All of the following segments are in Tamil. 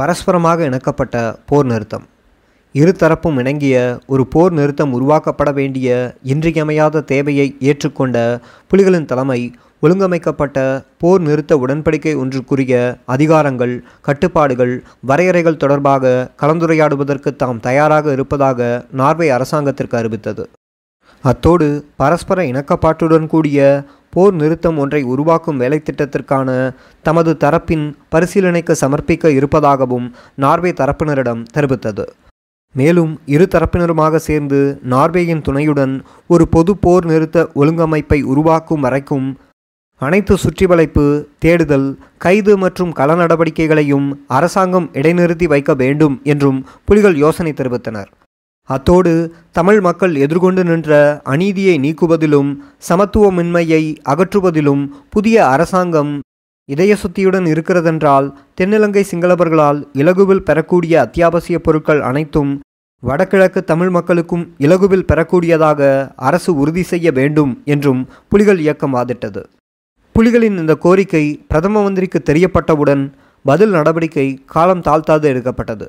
பரஸ்பரமாக இணக்கப்பட்ட போர் நிறுத்தம். இருதரப்பும் இணங்கிய ஒரு போர் நிறுத்தம் உருவாக்கப்பட வேண்டிய இன்றியமையாத தேவையை ஏற்றுக்கொண்ட புலிகளின் தலைமை ஒழுங்கமைக்கப்பட்ட போர் நிறுத்த உடன்படிக்கை ஒன்றுக்குரிய அதிகாரங்கள் கட்டுப்பாடுகள் வரையறைகள் தொடர்பாக கலந்துரையாடுவதற்கு தாம் தயாராக இருப்பதாக நார்வே அரசாங்கத்திற்கு அறிவித்தது. அத்தோடு பரஸ்பர இணக்கப்பாட்டுடன் கூடிய போர் நிறுத்தம் ஒன்றை உருவாக்கும் வேலைத்திட்டத்திற்கான தமது தரப்பின் பரிசீலனைக்கு சமர்ப்பிக்க இருப்பதாகவும் நார்வே தரப்பினரிடம் தெரிவித்தது. மேலும் இரு தரப்பினருமாக சேர்ந்து நார்வேயின் துணையுடன் ஒரு பொது போர் நிறுத்த ஒழுங்கமைப்பை உருவாக்கும் வரைக்கும் அனைத்து சுற்றிவளைப்பு தேடுதல் கைது மற்றும் கள நடவடிக்கைகளையும் அரசாங்கம் இடைநிறுத்தி வைக்க வேண்டும் என்றும் புலிகள் யோசனை தெரிவித்தனர். அத்தோடு தமிழ் மக்கள் எதிர்கொண்டு நின்ற அநீதியை நீக்குவதிலும் சமத்துவமின்மையை அகற்றுவதிலும் புதிய அரசாங்கம் இதயசுத்தியுடன் இருக்கிறதென்றால் தென்னிலங்கை சிங்களவர்களால் இலகுவில் பெறக்கூடிய அத்தியாவசிய பொருட்கள் அனைத்தும் வடகிழக்கு தமிழ் மக்களுக்கும் இலகுவில் பெறக்கூடியதாக அரசு உறுதி செய்ய வேண்டும் என்றும் புலிகள் இயக்கம் வாதிட்டது புலிகளின் இந்த கோரிக்கை பிரதம மந்திரிக்கு தெரியப்பட்டவுடன் பதில் நடவடிக்கை காலம் தாழ்த்தாது எடுக்கப்பட்டது.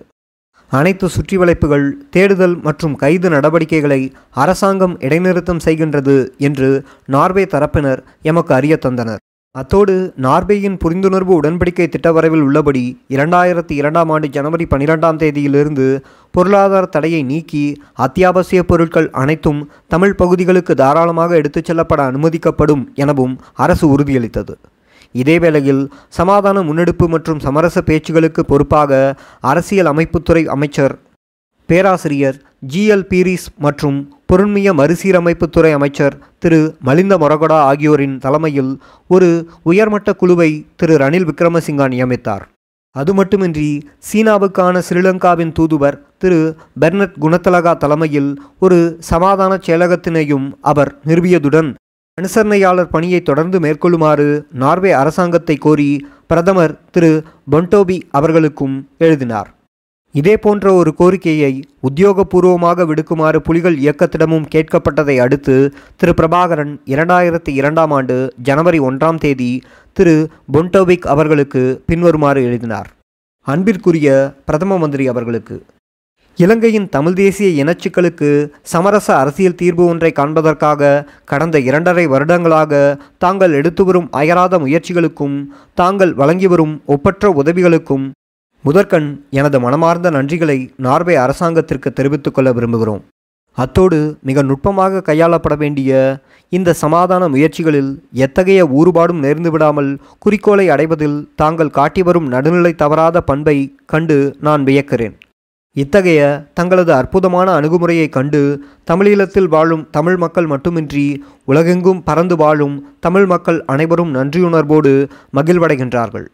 அனைத்து சுற்றிவளைப்புகள் தேடுதல் மற்றும் கைது நடவடிக்கைகளை அரசாங்கம் இடைநிறுத்தம் செய்கின்றது என்று நார்வே தரப்பினர் எமக்கு அறிய தந்தனர். அத்தோடு நார்வேயின் புரிந்துணர்வு உடன்படிக்கை திட்டவரவில் உள்ளபடி இரண்டாயிரத்தி இரண்டாம் ஆண்டு ஜனவரி பனிரெண்டாம் தேதியிலிருந்து பொருளாதார தடையை நீக்கி அத்தியாவசிய பொருட்கள் அனைத்தும் தமிழ் பகுதிகளுக்கு தாராளமாக எடுத்துச் செல்லப்பட அனுமதிக்கப்படும் எனவும் அரசு உறுதியளித்தது. இதேவேளையில் சமாதான முன்னெடுப்பு மற்றும் சமரச பேச்சுகளுக்கு பொறுப்பாக அரசியல் அமைப்புத்துறை அமைச்சர் பேராசிரியர் ஜிஎல் பீரிஸ் மற்றும் பொருண்மைய மறுசீரமைப்புத்துறை அமைச்சர் திரு மலிந்த மொரகொடா ஆகியோரின் தலைமையில் ஒரு உயர்மட்ட குழுவை திரு ரணில் விக்ரமசிங்கா நியமித்தார். அது மட்டுமின்றி சீனாவுக்கான ஸ்ரீலங்காவின் தூதுவர் திரு பெர்னட் குணத்தலகா தலைமையில் ஒரு சமாதான செயலகத்தினையும் அவர் நிறுவியதுடன் அனுசரணையாளர் பணியை தொடர்ந்து மேற்கொள்ளுமாறு நார்வே அரசாங்கத்தை கோரி பிரதமர் திரு பொன்டோபி அவர்களுக்கும் எழுதினார். இதே போன்ற ஒரு கோரிக்கையை உத்தியோகபூர்வமாக விடுக்குமாறு புலிகள் இயக்கத்திடமும் கேட்கப்பட்டதை அடுத்து திரு பிரபாகரன் இரண்டாயிரத்தி இரண்டாம் ஆண்டு ஜனவரி ஒன்றாம் தேதி திரு பொன்டோபிக் அவர்களுக்கு பின்வருமாறு எழுதினார். அன்பிற்குரிய பிரதம மந்திரி அவர்களுக்கு இலங்கையின் தமிழ் தேசிய இனச்சிக்கலுக்கு சமரச அரசியல் தீர்வு ஒன்றை காண்பதற்காக கடந்த இரண்டரை வருடங்களாக தாங்கள் எடுத்து வரும் அயராத முயற்சிகளுக்கும் தாங்கள் வழங்கி வரும் ஒப்பற்ற உதவிகளுக்கும் முதற்கண் எனது மனமார்ந்த நன்றிகளை நார்வே அரசாங்கத்திற்கு தெரிவித்துக் கொள்ள விரும்புகிறோம். அத்தோடு மிக நுட்பமாக கையாளப்பட வேண்டிய இந்த சமாதான முயற்சிகளில் எத்தகைய ஊறுபாடும் நேர்ந்து விடாமல் குறிக்கோளை அடைவதில் தாங்கள் காட்டி வரும் நடுநிலை தவறாத பண்பை கண்டு நான் வியக்கிறேன். இத்தகைய தங்களது அற்புதமான அணுகுமுறையை கண்டு தமிழீழத்தில் வாழும் தமிழ் மக்கள் மட்டுமின்றி உலகெங்கும் பறந்து வாழும் தமிழ் மக்கள் அனைவரும் நன்றியுணர்வோடு மகிழ்வடைகின்றார்கள்.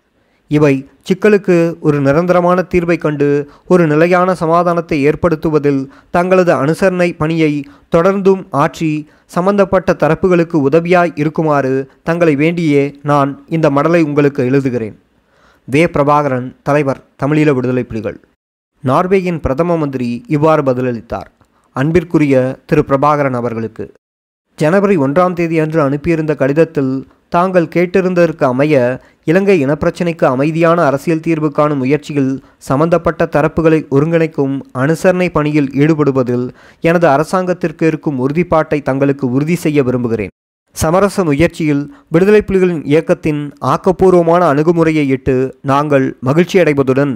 இவை சிக்கலுக்கு ஒரு நிரந்தரமான தீர்வை கண்டு ஒரு நிலையான சமாதானத்தை ஏற்படுத்துவதில் தங்களது அனுசரணை பணியை தொடர்ந்தும் ஆற்றி சம்பந்தப்பட்ட தரப்புகளுக்கு உதவியாய் இருக்குமாறு தங்களை வேண்டியே நான் இந்த மடலை உங்களுக்கு எழுதுகிறேன். வே. பிரபாகரன் தலைவர் தமிழீழ விடுதலை புலிகள். நார்வேயின் பிரதம மந்திரி இவ்வாறு பதிலளித்தார். அன்பிற்குரிய திரு பிரபாகரன் அவர்களுக்கு ஜனவரி ஒன்றாம் தேதி அன்று அனுப்பியிருந்த கடிதத்தில் தாங்கள் கேட்டிருந்ததற்கு அமைய இலங்கை இனப்பிரச்சினைக்கு அமைதியான அரசியல் தீர்வு காணும் முயற்சியில் சம்பந்தப்பட்ட தரப்புகளை ஒருங்கிணைக்கும் அனுசரணை பணியில் ஈடுபடுவதில் எனது அரசாங்கத்திற்கு இருக்கும் உறுதிப்பாட்டை தங்களுக்கு உறுதி செய்ய விரும்புகிறேன். சமரச முயற்சியில் விடுதலை புலிகளின் இயக்கத்தின் ஆக்கப்பூர்வமான அணுகுமுறையை இட்டு நாங்கள் மகிழ்ச்சியடைவதுடன்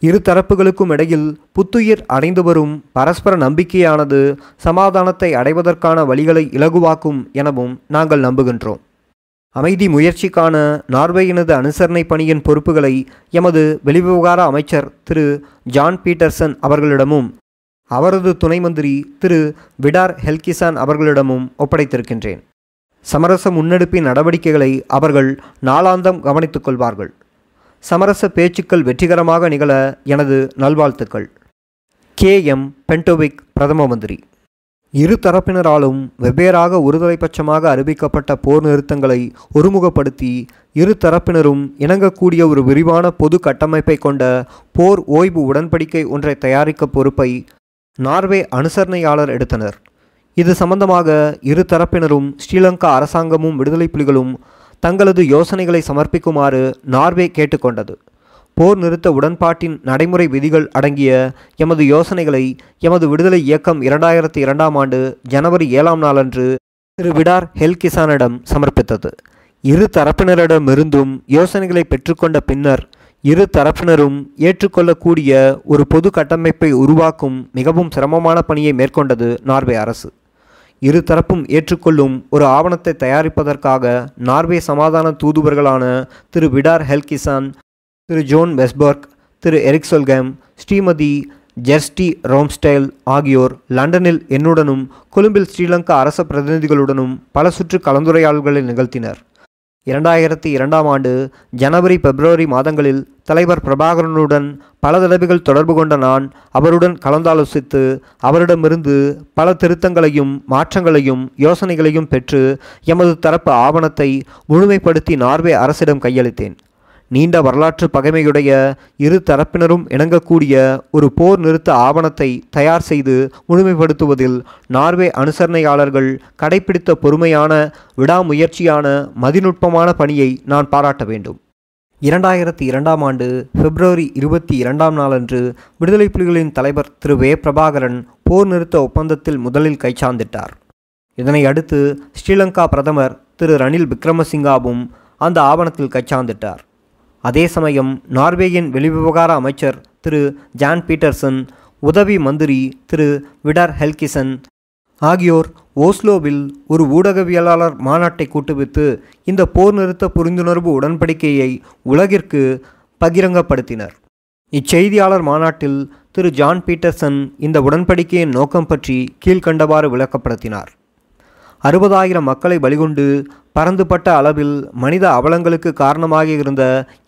இரு தரப்புகளுக்கும் இடையில் புத்துயிர் அடைந்து வரும் பரஸ்பர நம்பிக்கையானது சமாதானத்தை அடைவதற்கான வழிகளை இலகுவாக்கும் எனவும் நாங்கள் நம்புகின்றோம். அமைதி முயற்சிக்கான நார்வேயினது அனுசரணை பணியின் பொறுப்புகளை எமது வெளிவிவகார அமைச்சர் திரு ஜான் பீட்டர்சன் அவர்களிடமும் அவரது துணை மந்திரி திரு விடார் ஹெல்கிசான் அவர்களிடமும் ஒப்படைத்திருக்கின்றேன். சமரச முன்னெடுப்பின் நடவடிக்கைகளை அவர்கள் நாளாந்தம் கவனித்துக் கொள்வார்கள். சமரச பேச்சுக்கள் வெற்றிகரமாக நிகழ எனது நல்வாழ்த்துக்கள். கே. எம். பென்டோவிக் பிரதம மந்திரி. இரு தரப்பினராலும் வெவ்வேறாக ஒருதலைபட்சமாக அறிவிக்கப்பட்ட போர் நிறுத்தங்களை ஒருமுகப்படுத்தி இரு தரப்பினரும் இணங்கக்கூடிய ஒரு விரிவான பொது கட்டமைப்பை கொண்ட போர் ஓய்வு உடன்படிக்கை ஒன்றை தயாரிக்க பொறுப்பை நார்வே அனுசரணையாளர் எடுத்தனர். இது சம்பந்தமாக இரு தரப்பினரும் ஸ்ரீலங்கா அரசாங்கமும் விடுதலை புலிகளும் தங்களது யோசனைகளை சமர்ப்பிக்குமாறு நார்வே கேட்டுக்கொண்டது. போர் நிறுத்த உடன்பாட்டின் நடைமுறை விதிகள் அடங்கிய எமது யோசனைகளை எமது விடுதலை இயக்கம் இரண்டாயிரத்தி இரண்டாம் ஆண்டு ஜனவரி ஏழாம் நாளன்று திரு விடார் ஹெல்கிசானிடம் சமர்ப்பித்தது. இரு தரப்பினரிடமிருந்தும் யோசனைகளை பெற்றுக்கொண்ட பின்னர் இரு தரப்பினரும் ஏற்றுக்கொள்ளக்கூடிய ஒரு பொது கட்டமைப்பை உருவாக்கும் மிகவும் சிரமமான பணியை மேற்கொண்டது நார்வே அரசு. இரு தரப்பும் ஏற்றுக்கொள்ளும் ஒரு ஆவணத்தை தயாரிப்பதற்காக நார்வே சமாதான தூதுவர்களான Thiru Vidar Helgesen Thiru Jon Westborg Thiru Erik Solheim Shrimati Kjersti Tromsdal ஆகியோர் லண்டனில் என்னுடனும் கொழும்பில் ஸ்ரீலங்கா அரச பிரதிநிதிகளுடனும் பல சுற்று கலந்துரையாடல்களை நிகழ்த்தினர். இரண்டாயிரத்தி இரண்டாம் ஆண்டு ஜனவரி பிப்ரவரி மாதங்களில் தலைவர் பிரபாகரனுடன் பல தடவைகள் தொடர்பு கொண்ட நான் அவருடன் கலந்தாலோசித்து அவரிடமிருந்து பல திருத்தங்களையும் மாற்றங்களையும் யோசனைகளையும் பெற்று எமது தரப்பு ஆவணத்தை முழுமைப்படுத்தி நார்வே அரசிடம் கையளித்தேன். நீண்ட வரலாற்று பகைமையுடைய இரு தரப்பினரும் இணங்கக்கூடிய ஒரு போர் நிறுத்த ஆவணத்தை தயார் செய்து முழுமைப்படுத்துவதில் நார்வே அனுசரணையாளர்கள் கடைபிடித்த பொறுமையான விடாமுயற்சியான மதிநுட்பமான பணியை நான் பாராட்ட வேண்டும். இரண்டாயிரத்தி இரண்டாம் ஆண்டு பிப்ரவரி இருபத்தி இரண்டாம் நாளன்று விடுதலை புலிகளின் தலைவர் திரு வே பிரபாகரன் போர் நிறுத்த ஒப்பந்தத்தில் முதலில் கைச்சாந்திட்டார். இதனை அடுத்து ஸ்ரீலங்கா பிரதமர் திரு ரணில் விக்ரமசிங்காவும் அந்த ஆவணத்தில் கைச்சாந்திட்டார். அதே சமயம் நார்வேயின் வெளிவிவகார அமைச்சர் திரு ஜான் பீட்டர்சன் உதவி மந்திரி திரு விடார் ஹெல்கிசன் ஆகியோர் ஓஸ்லோவில் ஒரு ஊடகவியலாளர் மாநாட்டை கூட்டுவித்து இந்த போர் நிறுத்த புரிந்துணர்வு உடன்படிக்கையை உலகிற்கு பகிரங்கப்படுத்தினர். இச்செய்தியாளர் மாநாட்டில் திரு ஜான் பீட்டர்சன் இந்த உடன்படிக்கையின் நோக்கம் பற்றி கீழ்கண்டவாறு விளக்கப்படுத்தினார். அறுபதாயிரம் மக்களை பலிகொண்டு பரந்துபட்ட அளவில் மனித அவலங்களுக்கு காரணமாக இருந்த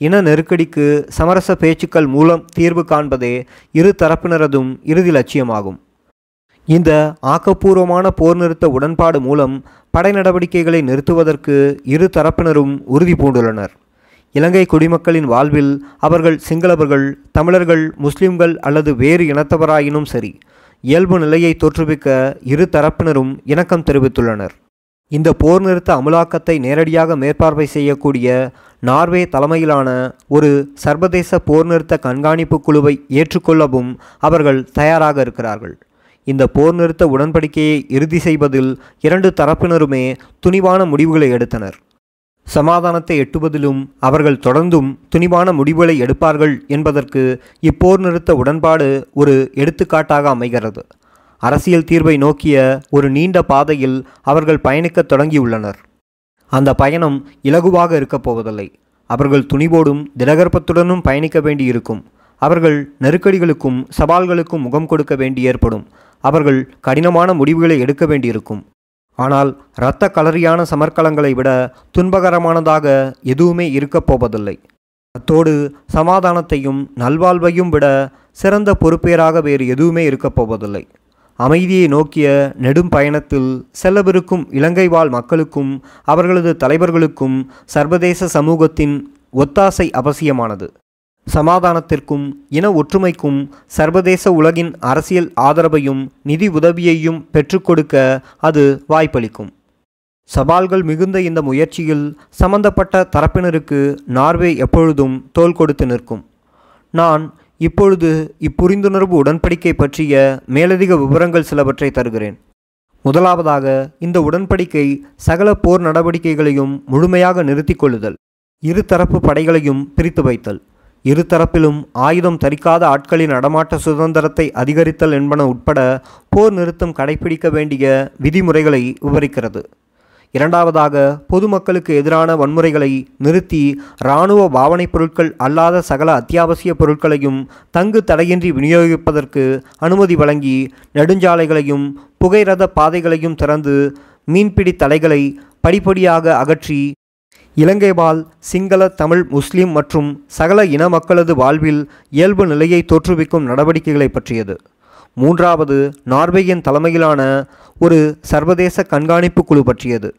இன நெருக்கடிக்கு சமரச பேச்சுக்கள் மூலம் தீர்வு காண்பதே இரு தரப்பினரதும் இறுதி லட்சியமாகும். இந்த ஆக்கப்பூர்வமான போர் நிறுத்த உடன்பாடு மூலம் படை நடவடிக்கைகளை நிறுத்துவதற்கு இரு தரப்பினரும் உறுதி பூண்டுள்ளனர். இலங்கை குடிமக்களின் வாழ்வில் அவர்கள் சிங்களவர்கள் தமிழர்கள் முஸ்லிம்கள் அல்லது வேறு இனத்தவராயினும் சரி இயல்பு நிலையை தோற்றுவிக்க இரு தரப்பினரும் இணக்கம் தெரிவித்துள்ளனர். இந்த போர் நிறுத்த அமலாக்கத்தை நேரடியாக மேற்பார்வை செய்யக்கூடிய நார்வே தலைமையிலான ஒரு சர்வதேச போர் நிறுத்த கண்காணிப்பு குழுவை ஏற்றுக்கொள்ளவும் அவர்கள் தயாராக இருக்கிறார்கள். இந்த போர் நிறுத்த உடன்படிக்கையை இறுதி செய்வதில் இரண்டு தரப்பினருமே துணிவான முடிவுகளை எடுத்தனர். சமாதானத்தை எட்டுவதிலும் அவர்கள் தொடர்ந்தும் துணிவான முடிவுகளை எடுப்பார்கள் என்பதற்கு இப்போர் நிறுத்த உடன்பாடு ஒரு எடுத்துக்காட்டாக அமைகிறது. அரசியல் தீர்வை நோக்கிய ஒரு நீண்ட பாதையில் அவர்கள் பயணிக்கத் தொடங்கியுள்ளனர். அந்த பயணம் இலகுவாக இருக்கப் போவதில்லை. அவர்கள் துணிவோடும் திடகற்பத்துடனும் பயணிக்க வேண்டியிருக்கும். அவர்கள் நெருக்கடிகளுக்கும் சவால்களுக்கும் முகம் கொடுக்க வேண்டி ஏற்படும். அவர்கள் கடினமான முடிவுகளை எடுக்க வேண்டியிருக்கும். ஆனால் இரத்த களரியான சமர்க்கலங்களை விட துன்பகரமானதாக எதுவுமே இருக்கப் போவதில்லை. அத்தோடு சமாதானத்தையும் நல்வாழ்வையும் விட சிறந்த பொறுப்பேறாக வேறு எதுவுமே இருக்கப் போவதில்லை. அமைதியை நோக்கிய நெடும் பயணத்தில் செல்லவிருக்கும் இலங்கை வாழ் மக்களுக்கும் அவர்களது தலைவர்களுக்கும் சர்வதேச சமூகத்தின் ஒத்தாசை அவசியமானது. சமாதானத்திற்கும் இன ஒற்றுமைக்கும் சர்வதேச உலகின் அரசியல் ஆதரவையும் நிதி உதவியையும் பெற்றுக்கொடுக்க அது வாய்ப்பளிக்கும். சவால்கள் மிகுந்த இந்த முயற்சியில் சம்பந்தப்பட்ட தரப்பினருக்கு நார்வே எப்பொழுதும் தோள் கொடுத்து நிற்கும். நான் இப்பொழுது இப்புரிந்துணர்வு உடன்படிக்கை பற்றிய மேலதிக விவரங்கள் சிலவற்றை தருகிறேன். முதலாவதாக இந்த உடன்படிக்கை சகல போர் நடவடிக்கைகளையும் முழுமையாக நிறுத்திக் கொள்ளுதல். இரு தரப்பு படைகளையும் பிரித்து வைத்தல். இரு தரப்பிலும் ஆயுதம் தரிக்காத ஆட்களின் நடமாட்ட சுதந்திரத்தை அதிகரித்தல் என்பன உட்பட போர் நிறுத்தம் கடைபிடிக்க வேண்டிய விதிமுறைகளை விவரிக்கிறது. இரண்டாவதாக பொதுமக்களுக்கு எதிரான வன்முறைகளை நிறுத்தி இராணுவ பாவனைப் பொருட்கள் அல்லாத சகல அத்தியாவசிய பொருட்களையும் தங்கு தடையின்றி விநியோகிப்பதற்கு அனுமதி வழங்கி நெடுஞ்சாலைகளையும் புகைரத பாதைகளையும் திறந்து மீன்பிடி தடைகளை படிப்படியாக அகற்றி இலங்கை வாழ் சிங்கள தமிழ் முஸ்லிம் மற்றும் சகல இன மக்களது வாழ்வில் இயல்பு நிலையை தோற்றுவிக்கும் நடவடிக்கைகளை பற்றியது. மூன்றாவது நார்வேயின் தலைமையிலான ஒரு சர்வதேச கண்காணிப்பு குழு பற்றியது.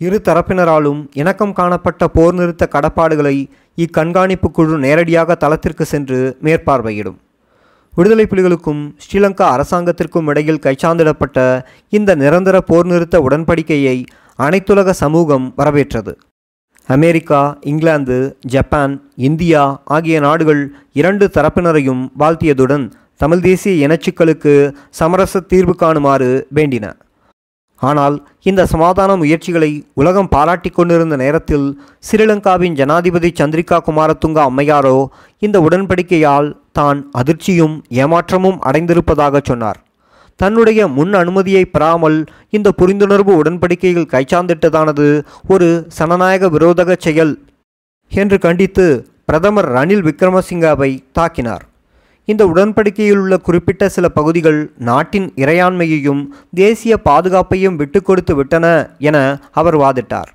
இரு தரப்பினராலும் இணக்கம் காணப்பட்ட போர் நிறுத்த கடப்பாடுகளை இக்கண்காணிப்பு குழு நேரடியாக தளத்திற்கு சென்று மேற்பார்வையிடும். விடுதலை புலிகளுக்கும் ஸ்ரீலங்கா அரசாங்கத்திற்கும் இடையில் கைச்சாந்திடப்பட்ட இந்த நிரந்தர போர் நிறுத்த உடன்படிக்கையை அனைத்துலக சமூகம் வரவேற்றது. அமெரிக்கா இங்கிலாந்து ஜப்பான் இந்தியா ஆகிய நாடுகள் இரண்டு தரப்பினரையும் வாழ்த்தியதுடன் தமிழ் தேசிய இனச்சிக்கலுக்கு சமரச தீர்வு காணுமாறு வேண்டின. ஆனால் இந்த சமாதான முயற்சிகளை உலகம் பாராட்டிக் கொண்டிருந்த நேரத்தில் ஸ்ரீலங்காவின் ஜனாதிபதி சந்திரிகா குமாரதுங்கா அம்மையாரோ இந்த உடன்படிக்கையால் தான் அதிர்ச்சியும் ஏமாற்றமும் அடைந்திருப்பதாக சொன்னார். தன்னுடைய முன் அனுமதியை பெறாமல் இந்த புரிந்துணர்வு உடன்படிக்கையில் கைச்சாந்திட்டதானது ஒரு சனநாயக விரோதக செயல் என்று கண்டித்து பிரதமர் ரணில் விக்ரமசிங்காவை தாக்கினார். இந்த உடன்படிக்கையில் உள்ள குறிப்பிட்ட சில பகுதிகள் நாட்டின் இறையாண்மையையும் தேசிய பாதுகாப்பையும் விட்டு கொடுத்து விட்டன என அவர் வாதிட்டார்.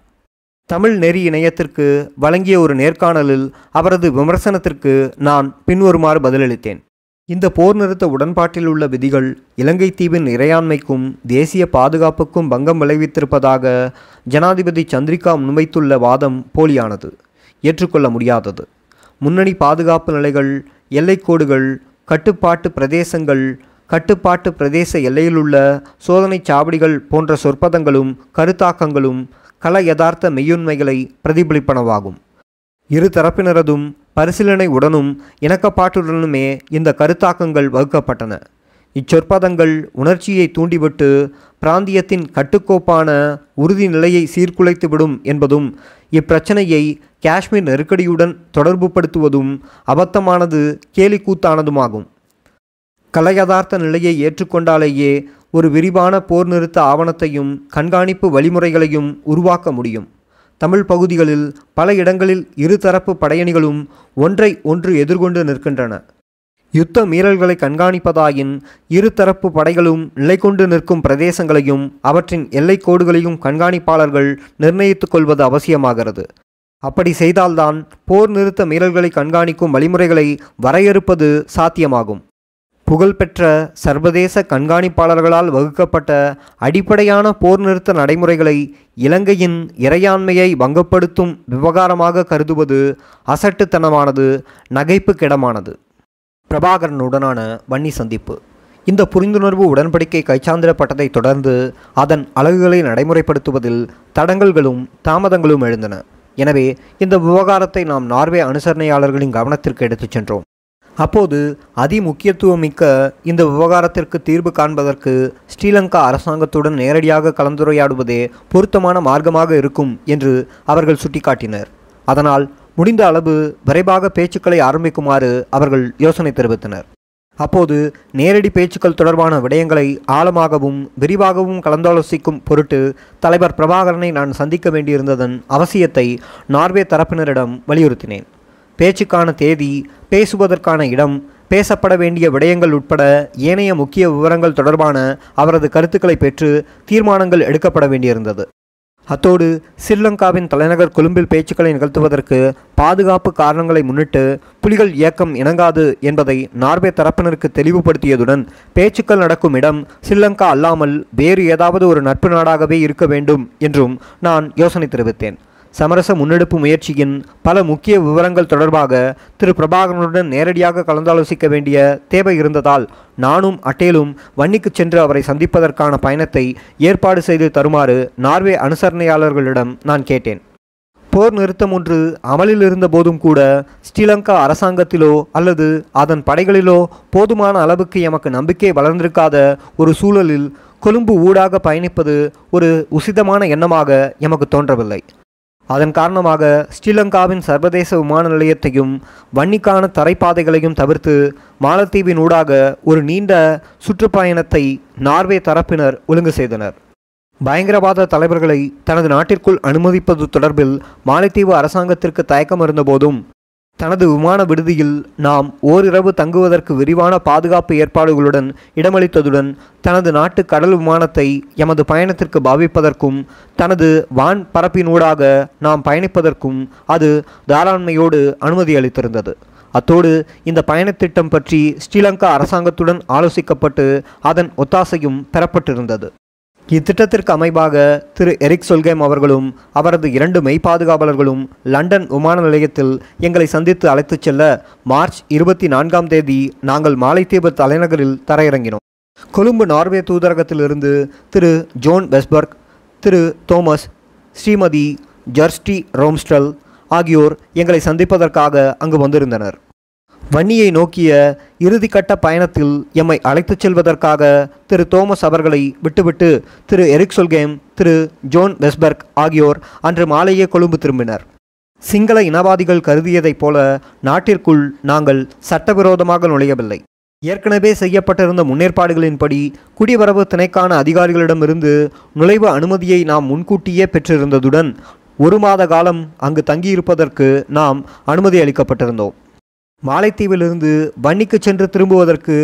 தமிழ் நெறி இணையத்திற்கு வழங்கிய ஒரு நேர்காணலில் அவரது விமர்சனத்திற்கு நான் பின்வருமாறு பதிலளித்தேன். இந்த போர் நிறுத்த உடன்பாட்டில் உள்ள விதிகள் இலங்கை தீவின் இறையாண்மைக்கும் தேசிய பாதுகாப்புக்கும் பங்கம் விளைவித்திருப்பதாக ஜனாதிபதி சந்திரிகா முன்வைத்துள்ள வாதம் போலியானது. ஏற்றுக்கொள்ள முடியாதது. முன்னணி பாதுகாப்பு நிலைகள் எல்லைக்கோடுகள் கட்டுப்பாட்டு பிரதேசங்கள் கட்டுப்பாட்டு பிரதேச எல்லையிலுள்ள சோதனைச் சாவடிகள் போன்ற சொற்பதங்களும் கருத்தாக்கங்களும் கள யதார்த்த மெய்யுண்மைகளை பிரதிபலிப்பனவாகும். இரு தரப்பினரதும் பரிசீலனை உடனும் இணக்கப்பாட்டுடனுமே இந்த கருத்தாக்கங்கள் வகுக்கப்பட்டன. இச்சொற்பதங்கள் உணர்ச்சியை தூண்டிவிட்டு பிராந்தியத்தின் கட்டுக்கோப்பான உறுதி நிலையை சீர்குலைத்துவிடும் என்பதும் இப்பிரச்சனையை காஷ்மீர் நெருக்கடியுடன் தொடர்புபடுத்துவதும் அபத்தமானது கேலிக்கூத்தானதுமாகும். கலையதார்த்த நிலையை ஏற்றுக்கொண்டாலேயே ஒரு விரிவான போர் நிறுத்த ஆவணத்தையும் கண்காணிப்பு வழிமுறைகளையும் உருவாக்க முடியும். தமிழ் பகுதிகளில் பல இடங்களில் இருதரப்பு படையணிகளும் ஒன்றை ஒன்று எதிர்கொண்டு நிற்கின்றன. யுத்த மீறல்களை கண்காணிப்பதாயின் இருதரப்பு படைகளும் நிலை கொண்டு நிற்கும் பிரதேசங்களையும் அவற்றின் எல்லைக்கோடுகளையும் கண்காணிப்பாளர்கள் நிர்ணயித்துக் கொள்வது அவசியமாகிறது. அப்படி செய்தால்தான் போர் நிறுத்த மீறல்களை கண்காணிக்கும் வழிமுறைகளை வரையறுப்பது சாத்தியமாகும். புகழ்பெற்ற சர்வதேச கண்காணிப்பாளர்களால் வகுக்கப்பட்ட அடிப்படையான போர் நிறுத்த நடைமுறைகளை இலங்கையின் இறையாண்மையை வங்கப்படுத்தும் விவகாரமாக கருதுவது அசட்டுத்தனமானது நகைப்புக்கிடமானது பிரபாகரனுடனான வன்னி சந்திப்பு. இந்த புரிந்துணர்வு உடன்படிக்கை கைச்சாந்திடப்பட்டதைத் தொடர்ந்து அதன் அலகுகளை நடைமுறைப்படுத்துவதில் தடங்கல்களும் தாமதங்களும் எழுந்தன. எனவே இந்த விவகாரத்தை நாம் நார்வே அனுசரணையாளர்களின் கவனத்திற்கு எடுத்துச் சென்றோம். அப்போது அதிமுக்கியத்துவமிக்க இந்த விவகாரத்திற்கு தீர்வு காண்பதற்கு ஸ்ரீலங்கா அரசாங்கத்துடன் நேரடியாக கலந்துரையாடுவதே பொருத்தமான மார்க்கமாக இருக்கும் என்று அவர்கள் சுட்டிக்காட்டினர். அதனால் முடிந்த அளவு விரைவாக பேச்சுக்களை ஆரம்பிக்குமாறு அவர்கள் யோசனை தெரிவித்தனர். அப்போது நேரடி பேச்சுக்கள் தொடர்பான விடயங்களை ஆழமாகவும் விரிவாகவும் கலந்தாலோசிக்கும் பொருட்டு தலைவர் பிரபாகரனை நான் சந்திக்க வேண்டியிருந்ததன் அவசியத்தை நார்வே தரப்பினரிடம் வலியுறுத்தினேன். பேச்சுக்கான தேதி பேசுவதற்கான இடம் பேசப்பட வேண்டிய விடயங்கள் உட்பட ஏனைய முக்கிய விவரங்கள் தொடர்பான அவரது கருத்துக்களை பெற்று தீர்மானங்கள் எடுக்கப்பட வேண்டியிருந்தது. அத்தோடு ஸ்ரீலங்காவின் தலைநகர் கொழும்பில் பேச்சுக்களை நிகழ்த்துவதற்கு பாதுகாப்பு காரணங்களை முன்னிட்டு புலிகள் இயக்கம் இணங்காது என்பதை நார்வே தரப்பினருக்கு தெளிவுபடுத்தியதுடன் பேச்சுக்கள் நடக்கும் இடம் ஸ்ரீலங்கா அல்லாமல் வேறு ஏதாவது ஒரு நட்பு நாடாகவே இருக்க வேண்டும் என்றும் நான் யோசனை தெரிவித்தேன். சமரச முன்னெடுப்பு முயற்சியின் பல முக்கிய விவரங்கள் தொடர்பாக திரு பிரபாகரனுடன் நேரடியாக கலந்தாலோசிக்க வேண்டிய தேவை இருந்ததால் நானும் அட்டேலும் வன்னிக்கு சென்று அவரை சந்திப்பதற்கான பயணத்தை ஏற்பாடு செய்து தருமாறு நார்வே அனுசரணையாளர்களிடம் நான் கேட்டேன். போர் நிறுத்தம் ஒன்று அமலில் இருந்தபோதும் கூட ஸ்ரீலங்கா அரசாங்கத்திலோ அல்லது அதன் படைகளிலோ போதுமான அளவுக்கு எமக்கு நம்பிக்கை வளர்ந்திருக்காத ஒரு சூழலில் கொழும்பு ஊடாக பயணிப்பது ஒரு உசிதமான எண்ணமாக எமக்கு தோன்றவில்லை. அதன் காரணமாக ஸ்ரீலங்காவின் சர்வதேச விமான நிலையத்தையும் வன்னிக்கான தரைப்பாதைகளையும் தவிர்த்து மாலத்தீவின் ஊடாக ஒரு நீண்ட சுற்றுப்பயணத்தை நார்வே தரப்பினர் ஒழுங்கு செய்தனர். பயங்கரவாத தலைவர்களை தனது நாட்டிற்குள் அனுமதிப்பது தொடர்பில் மாலைத்தீவு அரசாங்கத்திற்கு தயக்கம் இருந்தபோதும் தனது விமான விடுதியில் நாம் ஓரிரவு தங்குவதற்கு விரிவான பாதுகாப்பு ஏற்பாடுகளுடன் இடமளித்ததுடன் தனது நாட்டு கடல் விமானத்தை எமது பயணத்திற்கு பாவிப்பதற்கும் தனது வான் பரப்பினூடாக நாம் பயணிப்பதற்கும் அது தாராண்மையோடு அனுமதி அளித்திருந்தது. அத்தோடு இந்த பயணத்திட்டம் பற்றி ஸ்ரீலங்கா அரசாங்கத்துடன் ஆலோசிக்கப்பட்டு அதன் ஒத்தாசையும் பெறப்பட்டிருந்தது. இத்திட்டத்திற்கு அமைவாக திரு எரிக் சொல்கேம் அவர்களும் அவரது இரண்டு மெய் பாதுகாவலர்களும் லண்டன் விமான நிலையத்தில் எங்களை சந்தித்து அழைத்துச் செல்ல மார்ச் இருபத்தி நான்காம் தேதி நாங்கள் மாலைத்தீவு தலைநகரில் தரையிறங்கினோம். Colombo Norway தூதரகத்திலிருந்து Thiru Jon Westborg Thiru Tomas Shrimati Kjersti Tromsdal ஆகியோர் எங்களை சந்திப்பதற்காக அங்கு வந்திருந்தனர். வன்னியை நோக்கிய இறுதிக்கட்ட பயணத்தில் எம்மை அழைத்துச் செல்வதற்காக திரு தோமஸ் அவர்களை விட்டுவிட்டு திரு எரிக் சொல்கேம் திரு ஜோன் வெஸ்பர்க் ஆகியோர் அன்று மாலையே கொழும்பு திரும்பினர். சிங்கள இனவாதிகள் கருதியதைப் போல நாட்டிற்குள் நாங்கள் சட்டவிரோதமாக நுழையவில்லை. ஏற்கனவே செய்யப்பட்டிருந்த முன்னேற்பாடுகளின்படி குடிவரவு திணைக்கான அதிகாரிகளிடமிருந்து நுழைவு அனுமதியை நாம் முன்கூட்டியே பெற்றிருந்ததுடன் ஒரு மாத காலம் அங்கு தங்கியிருப்பதற்கு நாம் அனுமதி அளிக்கப்பட்டிருந்தோம். மாலைத்தீவிலிருந்து வன்னிக்கு சென்று திரும்புவதற்கு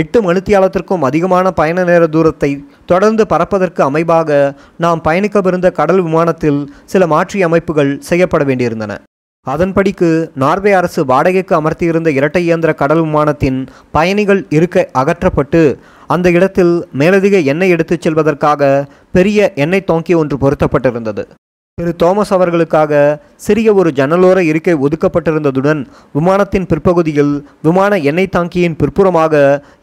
எட்டு மணித்தியாலத்திற்கும் அதிகமான பயண நேர தூரத்தை தொடர்ந்து பறப்பதற்கு அமைவாக நாம் பயணிக்கவிருந்த கடல் விமானத்தில் சில மாற்றி அமைப்புகள் செய்யப்பட வேண்டியிருந்தன. அதன்படிக்கு நார்வே அரசு வாடகைக்கு அமர்த்தியிருந்த இரட்டை இயந்திர கடல் விமானத்தின் பயணிகள் இருக்க அகற்றப்பட்டு அந்த இடத்தில் மேலதிக எண்ணெய் எடுத்துச் செல்வதற்காக பெரிய எண்ணெய் தொங்கி ஒன்று பொருத்தப்பட்டிருந்தது. திரு தோமஸ் அவர்களுக்காக சிறிய ஒரு ஜன்னலோர இருக்கை ஒதுக்கப்பட்டிருந்ததுடன் விமானத்தின் பிற்பகுதியில் விமான எண்ணெய் தாங்கியின் பிற்புறமாக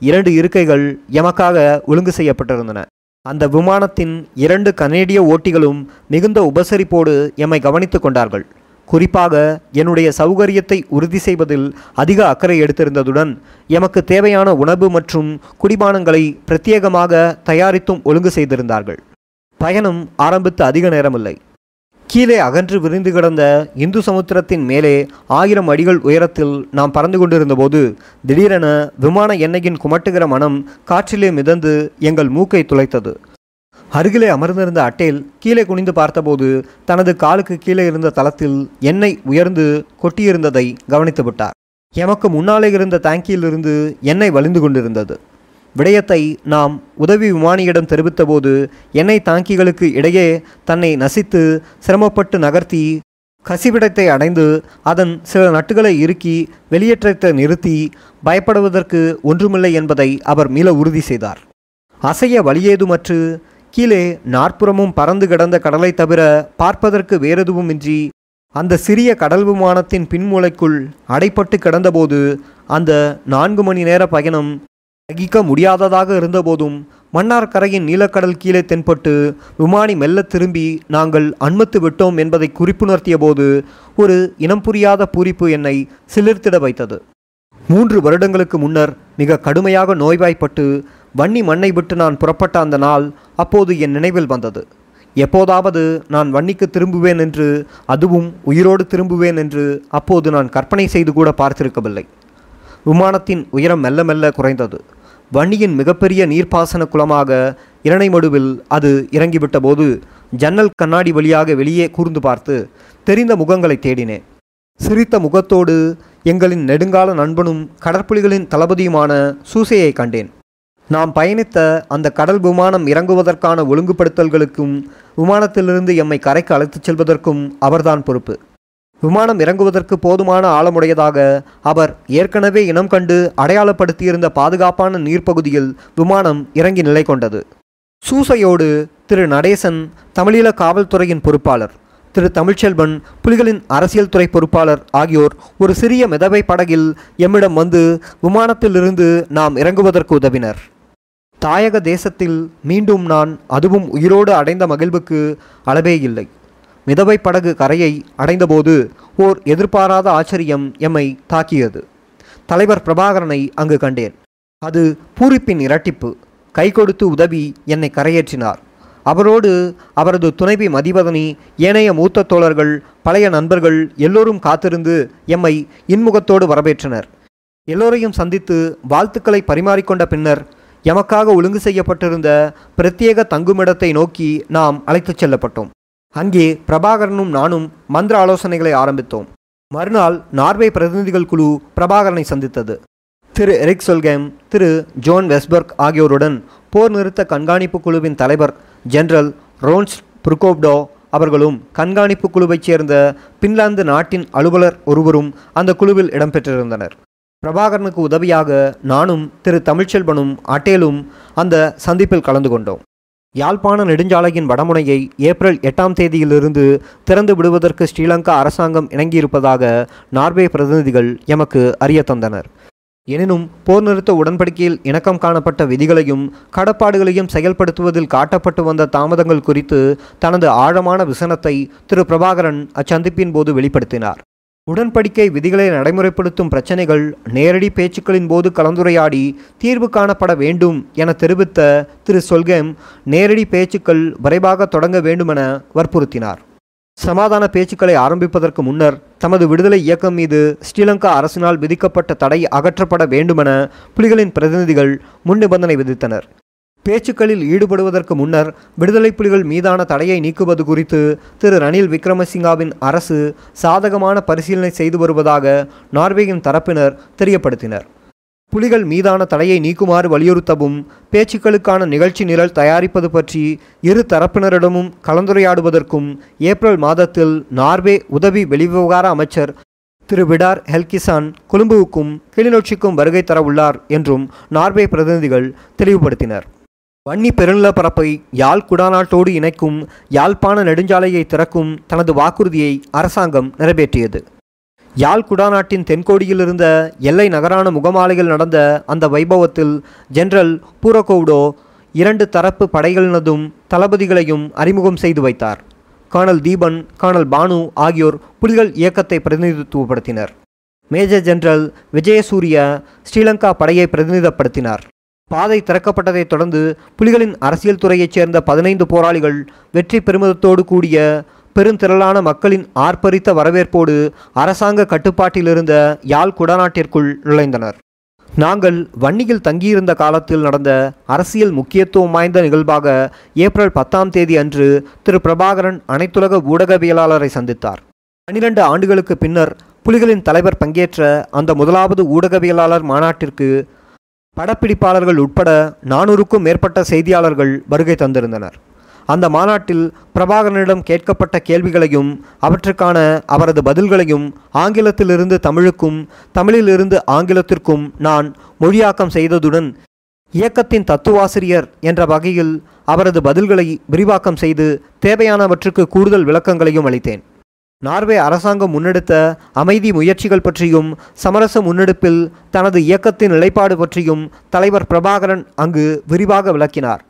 இரண்டு இருக்கைகள் எமக்காக ஒழுங்கு செய்யப்பட்டிருந்தன. அந்த விமானத்தின் இரண்டு கனேடிய ஓட்டிகளும் மிகுந்த உபசரிப்போடு எம்மை கவனித்து கொண்டார்கள். குறிப்பாக என்னுடைய சௌகரியத்தை உறுதி செய்வதில் அதிக அக்கறை எடுத்திருந்ததுடன் எமக்கு தேவையான உணவு மற்றும் குடிபானங்களை பிரத்யேகமாக தயாரித்தும் ஒழுங்கு செய்திருந்தார்கள். பயணம் ஆரம்பித்து அதிக நேரமில்லை. கீழே அகன்று விரிந்து கிடந்த இந்து சமுத்திரத்தின் மேலே ஆயிரம் அடிகள் உயரத்தில் நாம் பறந்து கொண்டிருந்தபோது திடீரென விமான எண்ணெயின் குமட்டுகிற மனம் காற்றிலே மிதந்து எங்கள் மூக்கை துளைத்தது. அருகிலே அமர்ந்திருந்த அட்டேல் கீழே குனிந்து பார்த்தபோது தனது காலுக்கு கீழே இருந்த தளத்தில் எண்ணெய் உயர்ந்து கொட்டியிருந்ததை கவனித்துவிட்டார். எமக்கு முன்னாலே இருந்த டேங்கியிலிருந்து எண்ணெய் வலிந்து கொண்டிருந்தது. விடயத்தை நாம் உதவி விமானியிடம் தெரிவித்தபோது எண்ணெய் தாங்கிகளுக்கு இடையே தன்னை நசித்து சிரமப்பட்டு நகர்த்தி கசிவிடத்தை அடைந்து அதன் சில நட்டுகளை இறுக்கி வெளியேற்றத்தை நிறுத்தி பயப்படுவதற்கு ஒன்றுமில்லை என்பதை அவர் மீள உறுதி செய்தார். அசைய வழியேதுமற்று கீழே நாற்புறமும் பறந்து கிடந்த கடலை தவிர பார்ப்பதற்கு வேறெதுவுமின்றி அந்த சிறிய கடல் விமானத்தின் பின்மூலைக்குள் அடைப்பட்டு கிடந்தபோது அந்த நான்கு மணி நேர பயணம் சகிக்க முடியாததாக இருந்தபோதும் மன்னார் கரையின் நீலக்கடல் கீழே தென்பட்டு விமானி மெல்ல திரும்பி நாங்கள் அண்மத்து விட்டோம் என்பதை குறிப்புணர்த்திய போது ஒரு இனம் புரியாத பூரிப்பு என்னை சிலிர்த்திட வைத்தது. மூன்று வருடங்களுக்கு முன்னர் மிக கடுமையாக நோய்வாய்ப்பட்டு வன்னி மண்ணை விட்டு நான் புறப்பட்ட அந்த நாள் அப்போது என் நினைவில் வந்தது. எப்போதாவது நான் வன்னிக்கு திரும்புவேன் என்று அதுவும் உயிரோடு திரும்புவேன் என்று அப்போது நான் கற்பனை செய்து கூட பார்த்திருக்கவில்லை. விமானத்தின் உயரம் மெல்ல மெல்ல குறைந்தது. வன்னியின் மிகப்பெரிய நீர்ப்பாசன குளமாக இரணைமடுவில் அது இறங்கிவிட்ட போது ஜன்னல் கண்ணாடி வழியாக வெளியே கூர்ந்து பார்த்து தெரிந்த முகங்களை தேடினேன். சிரித்த முகத்தோடு எங்களின் நெடுங்கால நண்பனும் கடற்புலிகளின் தளபதியுமான சூசையை கண்டேன். நாம் பயணித்த அந்த கடல் விமானம் இறங்குவதற்கான ஒழுங்குபடுத்தல்களுக்கும் விமானத்திலிருந்து எம்மை கரைக்கு அழைத்துச் செல்வதற்கும் அவர்தான் பொறுப்பு. விமானம் இறங்குவதற்கு போதுமான ஆழமுடையதாக அவர் ஏற்கனவே இனம் கண்டு அடையாளப்படுத்தியிருந்த பாதுகாப்பான நீர்ப்பகுதியில் விமானம் இறங்கி நிலை கொண்டது. சூசையோடு திரு நடேசன் தமிழீழ காவல்துறையின் பொறுப்பாளர். திரு தமிழ்ச்செல்வன் புலிகளின் அரசியல் துறை பொறுப்பாளர் ஆகியோர் ஒரு சிறிய மிதவை படகில் எம்மிடம் வந்து விமானத்திலிருந்து நாம் இறங்குவதற்கு உதவினர். தாயக தேசத்தில் மீண்டும் நான் அதுவும் உயிரோடு அடைந்த மகிழ்வுக்கு அளவே இல்லை. மிதவை படகு கரையை அடைந்தபோது ஓர் எதிர்பாராத ஆச்சரியம் எம்மை தாக்கியது. தலைவர் பிரபாகரனை அங்கு கண்டேன். அது பூரிப்பின் இரட்டிப்பு. கை கொடுத்து உதவி என்னை கரையேற்றினார். அவரோடு அவரது துணைவி மதிவதனி ஏனைய மூத்த தோழர்கள் பழைய நண்பர்கள் எல்லோரும் காத்திருந்து எம்மை இன்முகத்தோடு வரவேற்றனர். எல்லோரையும் சந்தித்து வாழ்த்துக்களை பரிமாறிக்கொண்ட பின்னர் எமக்காக ஒழுங்கு செய்யப்பட்டிருந்த பிரத்யேக தங்குமிடத்தை நோக்கி நாம் அழைத்துச் செல்லப்பட்டோம். அங்கே பிரபாகரனும் நானும் மந்திர ஆலோசனைகளை ஆரம்பித்தோம். மறுநாள் நார்வே பிரதிநிதிகள் குழு பிரபாகரனை சந்தித்தது. திரு எரிக் சொல்கேம் திரு ஜோன் வெஸ்பர்க் ஆகியோருடன் போர் நிறுத்த கண்காணிப்பு குழுவின் தலைவர் ஜெனரல் ரோன்ஸ் புருகோப்டோ அவர்களும் கண்காணிப்பு குழுவைச் சேர்ந்த பின்லாந்து நாட்டின் அலுவலர் ஒருவரும் அந்த குழுவில் இடம்பெற்றிருந்தனர். பிரபாகரனுக்கு உதவியாக நானும் திரு தமிழ்ச்செல்வனும் அட்டேலும் அந்த சந்திப்பில் கலந்து கொண்டோம். யாழ்ப்பாண நெடுஞ்சாலையின் வடமுனையை ஏப்ரல் எட்டாம் தேதியிலிருந்து திறந்து விடுவதற்கு ஸ்ரீலங்கா அரசாங்கம் இணங்கியிருப்பதாக நார்வே பிரதிநிதிகள் எமக்கு அறிய தந்தனர். எனினும் போர் நிறுத்த உடன்படிக்கையில் இணக்கம் காணப்பட்ட விதிகளையும் கடப்பாடுகளையும் செயல்படுத்துவதில் காட்டப்பட்டு வந்த தாமதங்கள் குறித்து தனது ஆழமான விசனத்தை திரு பிரபாகரன் அச்சந்திப்பின் போது வெளிப்படுத்தினார். உடன்படிக்கை விதிகளை நடைமுறைப்படுத்தும் பிரச்சினைகள் நேரடி பேச்சுக்களின் போது கலந்துரையாடி தீர்வு காணப்பட வேண்டும் என தெரிவித்த திரு. சொல்கேம் நேரடி பேச்சுக்கள் விரைவாக தொடங்க வேண்டுமென வற்புறுத்தினார். சமாதான பேச்சுக்களை ஆரம்பிப்பதற்கு முன்னர் தமது விடுதலை இயக்கம் மீது ஸ்ரீலங்கா அரசினால் விதிக்கப்பட்ட தடை அகற்றப்பட வேண்டுமென புலிகளின் பிரதிநிதிகள் முன் நிபந்தனை விதித்தனர். பேச்சுக்களில் ஈடுபடுவதற்கு முன்னர் விடுதலை புலிகள் மீதான தடையை நீக்குவது குறித்து திரு ரணில் விக்ரமசிங்காவின் அரசு சாதகமான பரிசீலனை செய்து வருவதாக நார்வேயின் தரப்பினர் தெரியப்படுத்தினர். புலிகள் மீதான தடையை நீக்குமாறு வலியுறுத்தவும் பேச்சுக்களுக்கான நிகழ்ச்சி நிரல் தயாரிப்பது பற்றி இரு தரப்பினரிடமும் கலந்துரையாடுவதற்கும் ஏப்ரல் மாதத்தில் நார்வே உதவி வெளிவிவகார அமைச்சர் திரு விடார் ஹெல்கிசான் கொழும்புவுக்கும் கிளிநொச்சிக்கும் வருகை தரவுள்ளார் என்றும் நார்வே பிரதிநிதிகள் தெளிவுபடுத்தினர். வன்னி பெருநிலப்பரப்பை யாழ் குடாநாட்டோடு இணைக்கும் யாழ்ப்பாண நெடுஞ்சாலையை திறக்கும் தனது வாக்குறுதியை அரசாங்கம் நிறைவேற்றியது. யாழ் குடாநாட்டின் தென்கோடியில் இருந்த எல்லை நகரான முகமாலையில் நடந்த அந்த வைபவத்தில் ஜெனரல் பூரகோவ்டோ இரண்டு தரப்பு படைகளினதும் தளபதிகளையும் அறிமுகம் செய்து வைத்தார். கர்னல் தீபன் கர்னல் பானு ஆகியோர் புலிகள் இயக்கத்தை பிரதிநிதித்துவப்படுத்தினர். மேஜர் ஜெனரல் விஜயசூரிய ஸ்ரீலங்கா படையை பிரதிநிதிப்படுத்தினார் பாதை திறக்கப்பட்டதைத் தொடர்ந்து புலிகளின் அரசியல் துறையைச் சேர்ந்த பதினைந்து போராளிகள் வெற்றி பெருமிதத்தோடு கூடிய பெருந்திரளான மக்களின் ஆர்ப்பரித்த வரவேற்போடு அரசாங்க கட்டுப்பாட்டில் இருந்த யாழ் குடாநாட்டிற்குள் நுழைந்தனர். நாங்கள் வன்னியில் தங்கியிருந்த காலத்தில் நடந்த அரசியல் முக்கியத்துவம் வாய்ந்த நிகழ்வாக ஏப்ரல் பத்தாம் தேதி அன்று திரு. பிரபாகரன் அனைத்துலக ஊடகவியலாளரை சந்தித்தார். பனிரெண்டு ஆண்டுகளுக்கு பின்னர் புலிகளின் தலைவர் பங்கேற்ற அந்த முதலாவது ஊடகவியலாளர் மாநாட்டிற்கு படப்பிடிப்பாளர்கள் உட்பட நானூறுக்கும் மேற்பட்ட செய்தியாளர்கள் வருகை தந்திருந்தனர். அந்த மாநாட்டில் பிரபாகரனிடம் கேட்கப்பட்ட கேள்விகளையும் அவற்றுக்கான அவரது பதில்களையும் ஆங்கிலத்திலிருந்து தமிழுக்கும் தமிழிலிருந்து ஆங்கிலத்திற்கும் நான் மொழியாக்கம் செய்ததுடன் இயக்கத்தின் தத்துவாசிரியர் என்ற வகையில் அவரது பதில்களை விரிவாக்கம் செய்து தேவையானவற்றுக்கு கூடுதல் விளக்கங்களையும் அளித்தேன். நார்வே அரசாங்கம் முன்னெடுத்த அமைதி முயற்சிகள் பற்றியும் சமரச முன்னெடுப்பில் தனது இயக்கத்தின் நிலைப்பாடு பற்றியும் தலைவர் பிரபாகரன் அங்கு விரிவாக விளக்கினார்.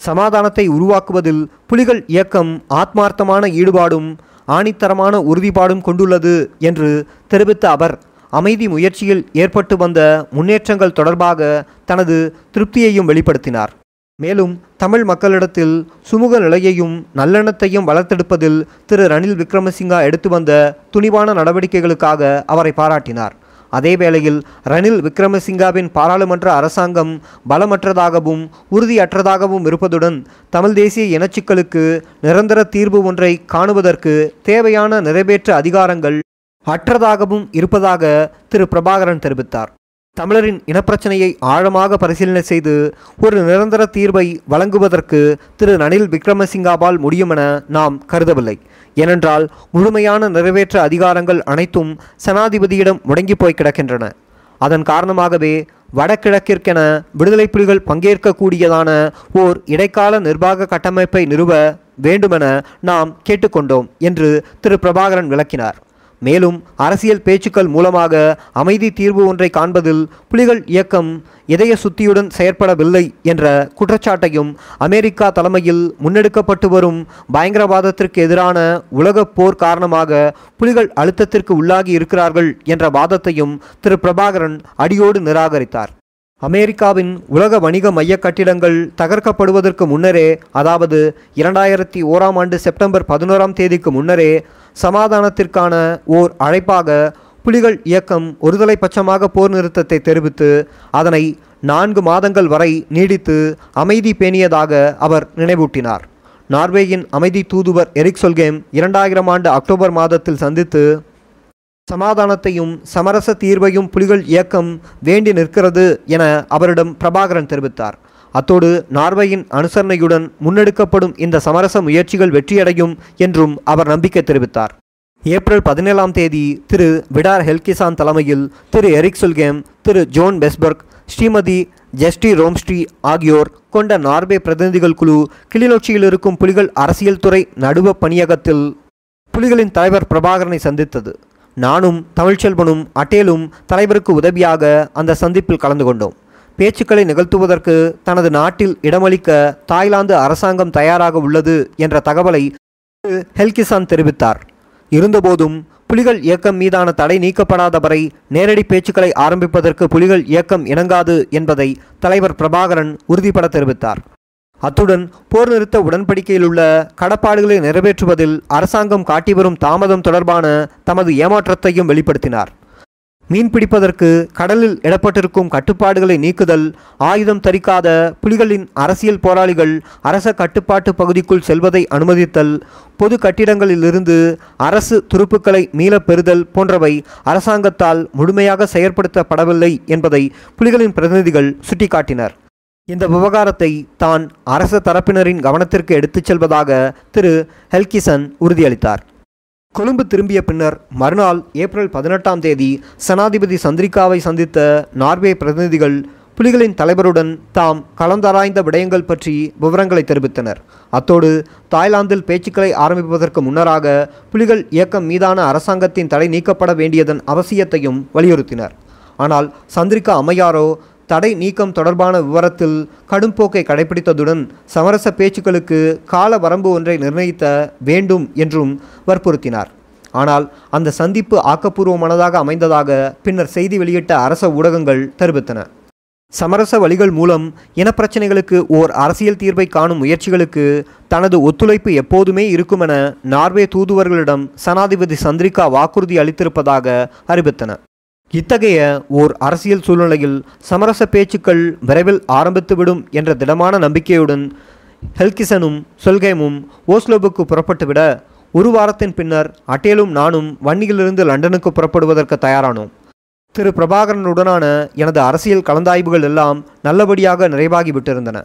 சமாதானத்தை உருவாக்குவதில் புலிகள் இயக்கம் ஆத்மார்த்தமான ஈடுபாடும் ஆணித்தரமான உறுதிப்பாடும் கொண்டுள்ளது என்று தெரிவித்த அவர் அமைதி முயற்சியில் ஏற்பட்டு வந்த முன்னேற்றங்கள் தொடர்பாக தனது திருப்தியையும் வெளிப்படுத்தினார். மேலும் தமிழ் மக்களிடத்தில் சுமூக நிலையையும் நல்லெண்ணத்தையும் வளர்த்தெடுப்பதில் திரு ரணில் விக்ரமசிங்கா எடுத்து வந்த துணிவான நடவடிக்கைகளுக்காக அவரை பாராட்டினார். அதே வேளையில் ரணில் விக்ரமசிங்காவின் பாராளுமன்ற அரசாங்கம் பலமற்றதாகவும் உறுதியற்றதாகவும் இருப்பதுடன் தமிழ் தேசிய இனச்சிக்கலுக்கு நிரந்தர தீர்வு ஒன்றை காணுவதற்கு தேவையான நிறைவேற்ற அதிகாரங்கள் அற்றதாகவும் இருப்பதாக திரு பிரபாகரன் தெரிவித்தார். தமிழரின் இனப்பிரச்சனையை ஆழமாக பரிசீலனை செய்து ஒரு நிரந்தர தீர்வை வழங்குவதற்கு திரு ரணில் விக்ரமசிங்காவால் முடியுமென நாம் கருதவில்லை. ஏனென்றால் முழுமையான நிறைவேற்ற அதிகாரங்கள் அனைத்தும் சனாதிபதியிடம் முடங்கி போய் கிடக்கின்றன. அதன் காரணமாகவே வடகிழக்கிற்கென விடுதலை புலிகள் பங்கேற்கக்கூடியதான ஓர் இடைக்கால நிர்வாக கட்டமைப்பை நிறுவ வேண்டுமென நாம் கேட்டுக்கொண்டோம் என்று திரு பிரபாகரன் விளக்கினார். மேலும் அரசியல் பேச்சுக்கள் மூலமாக அமைதி தீர்வு ஒன்றை காண்பதில் புலிகள் இயக்கம் இதய சுத்தியுடன் செயற்படவில்லை என்ற குற்றச்சாட்டையும் அமெரிக்கா தலைமையில் முன்னெடுக்கப்பட்டு வரும் பயங்கரவாதத்திற்கு எதிரான உலகப் போர் காரணமாக புலிகள் அழுத்தத்திற்கு உள்ளாகி இருக்கிறார்கள் என்ற வாதத்தையும் திரு பிரபாகரன் அடியோடு நிராகரித்தார். அமெரிக்காவின் உலக வணிக மைய கட்டிடங்கள் தகர்க்கப்படுவதற்கு முன்னரே அதாவது இரண்டாயிரத்தி ஓராம் ஆண்டு செப்டம்பர் பதினோராம் தேதிக்கு முன்னரே சமாதானத்திற்கான ஓர் அழைப்பாக புலிகள் இயக்கம் ஒருதலை பட்சமாக போர் நிறுத்தத்தை தெரிவித்து அதனை நான்கு மாதங்கள் வரை நீடித்து அமைதி பேணியதாக அவர் நினைவூட்டினார். நார்வேயின் அமைதி தூதுவர் எரிக் சொல்கேம் இரண்டாயிரம் ஆண்டு அக்டோபர் மாதத்தில் சந்தித்து சமாதானத்தையும் சமரச தீர்வையும் புலிகள் இயக்கம் வேண்டி நிற்கிறது என அவரிடம் பிரபாகரன் தெரிவித்தார். அத்தோடு நார்வேயின் அனுசரணையுடன் முன்னெடுக்கப்படும் இந்த சமரச முயற்சிகள் வெற்றியடையும் என்றும் அவர் நம்பிக்கை தெரிவித்தார். ஏப்ரல் பதினேழாம் தேதி திரு விடார் ஹெல்கிசான் தலைமையில் Thiru Erik Solheim Thiru Jon Westborg Shrimati zesty ரோம்ஸ்ட்ரி ஆகியோர் கொண்ட நார்வே பிரதிநிதிகள் குழு கிளிநொச்சியில் இருக்கும் புலிகள் அரசியல் துறை நடுவ பணியகத்தில் புலிகளின் தலைவர் பிரபாகரனை சந்தித்தது. நானும் தமிழ்ச்செல்வனும் அட்டேலும் தலைவருக்கு உதவியாக அந்த சந்திப்பில் கலந்து கொண்டோம். பேச்சுக்களை நிகழ்த்துவதற்கு தனது நாட்டில் இடமளிக்க தாய்லாந்து அரசாங்கம் தயாராக உள்ளது என்ற தகவலை ஹெல்கிசான் தெரிவித்தார். இருந்தபோதும் புலிகள் இயக்கம் மீதான தடை நீக்கப்படாத வரை நேரடி பேச்சுக்களை ஆரம்பிப்பதற்கு புலிகள் இயக்கம் இணங்காது என்பதை தலைவர் பிரபாகரன் உறுதிபட தெரிவித்தார். அத்துடன் போர் நிறுத்த உடன்படிக்கையில் உள்ள கடப்பாடுகளை நிறைவேற்றுவதில் அரசாங்கம் காட்டி வரும் தாமதம் தொடர்பான தமது ஏமாற்றத்தையும் வெளிப்படுத்தினார். மீன் பிடிப்பதற்கு கடலில் இடப்பட்டிருக்கும் கட்டுப்பாடுகளை நீக்குதல் ஆயுதம் தரிக்காத புலிகளின் அரசியல் போராளிகள் அரச கட்டுப்பாட்டு பகுதிக்குள் செல்வதை அனுமதித்தல் பொது கட்டிடங்களிலிருந்து அரசு துருப்புக்களை மீளப் பெறுதல் போன்றவை அரசாங்கத்தால் முழுமையாக செயற்படுத்தப்படவில்லை என்பதை புலிகளின் பிரதிநிதிகள் சுட்டிக்காட்டினர். இந்த விவகாரத்தை தான் அரச தரப்பினரின் கவனத்திற்கு எடுத்துச் செல்வதாக திரு. ஹெல்கிசன் உறுதியளித்தார். கொழும்பு திரும்பிய பின்னர் மறுநாள் ஏப்ரல் பதினெட்டாம் தேதி சனாதிபதி சந்திரிகாவை சந்தித்த நார்வே பிரதிநிதிகள் புலிகளின் தலைவருடன் தாம் கலந்தாராய்ந்த விடயங்கள் பற்றி விவரங்களை தெரிவித்தனர். அத்தோடு தாய்லாந்தில் பேச்சுக்களை ஆரம்பிப்பதற்கு முன்னராக புலிகள் இயக்கம் மீதான அரசாங்கத்தின் தடை நீக்கப்பட வேண்டியதன் அவசியத்தையும் வலியுறுத்தினர். ஆனால் சந்திரிகா அம்மையாரோ தடை நீக்கம் தொடர்பான விவரத்தில் கடும் போக்கை கடைபிடித்ததுடன் சமரச பேச்சுக்களுக்கு கால வரம்பு ஒன்றை நிர்ணயித்த வேண்டும் என்றும் வற்புறுத்தினார். ஆனால் அந்த சந்திப்பு ஆக்கப்பூர்வமானதாக அமைந்ததாக பின்னர் செய்தி வெளியிட்ட அரச ஊடகங்கள் தெரிவித்தன. சமரச வழிகள் மூலம் இனப்பிரச்சனைகளுக்கு ஓர் அரசியல் தீர்வை காணும் முயற்சிகளுக்கு தனது ஒத்துழைப்பு எப்போதுமே இருக்குமென நார்வே தூதுவர்களிடம் சனாதிபதி சந்திரிகா வாக்குறுதி அளித்திருப்பதாக அறிவித்தன. இத்தகைய ஓர் அரசியல் சூழ்நிலையில் சமரச பேச்சுக்கள் விரைவில் ஆரம்பித்துவிடும் என்ற திடமான நம்பிக்கையுடன் ஹெல்கிசனும் சொல்கேமும் ஓஸ்லோவுக்கு புறப்பட்டுவிட ஒரு வாரத்தின் பின்னர் அட்டேலும் நானும் வன்னியிலிருந்து லண்டனுக்கு புறப்படுவதற்கு தயாரானோம். திரு. பிரபாகரனுடனான எனது அரசியல் கலந்தாய்வுகள் எல்லாம் நல்லபடியாக நிறைவாகிவிட்டிருந்தன.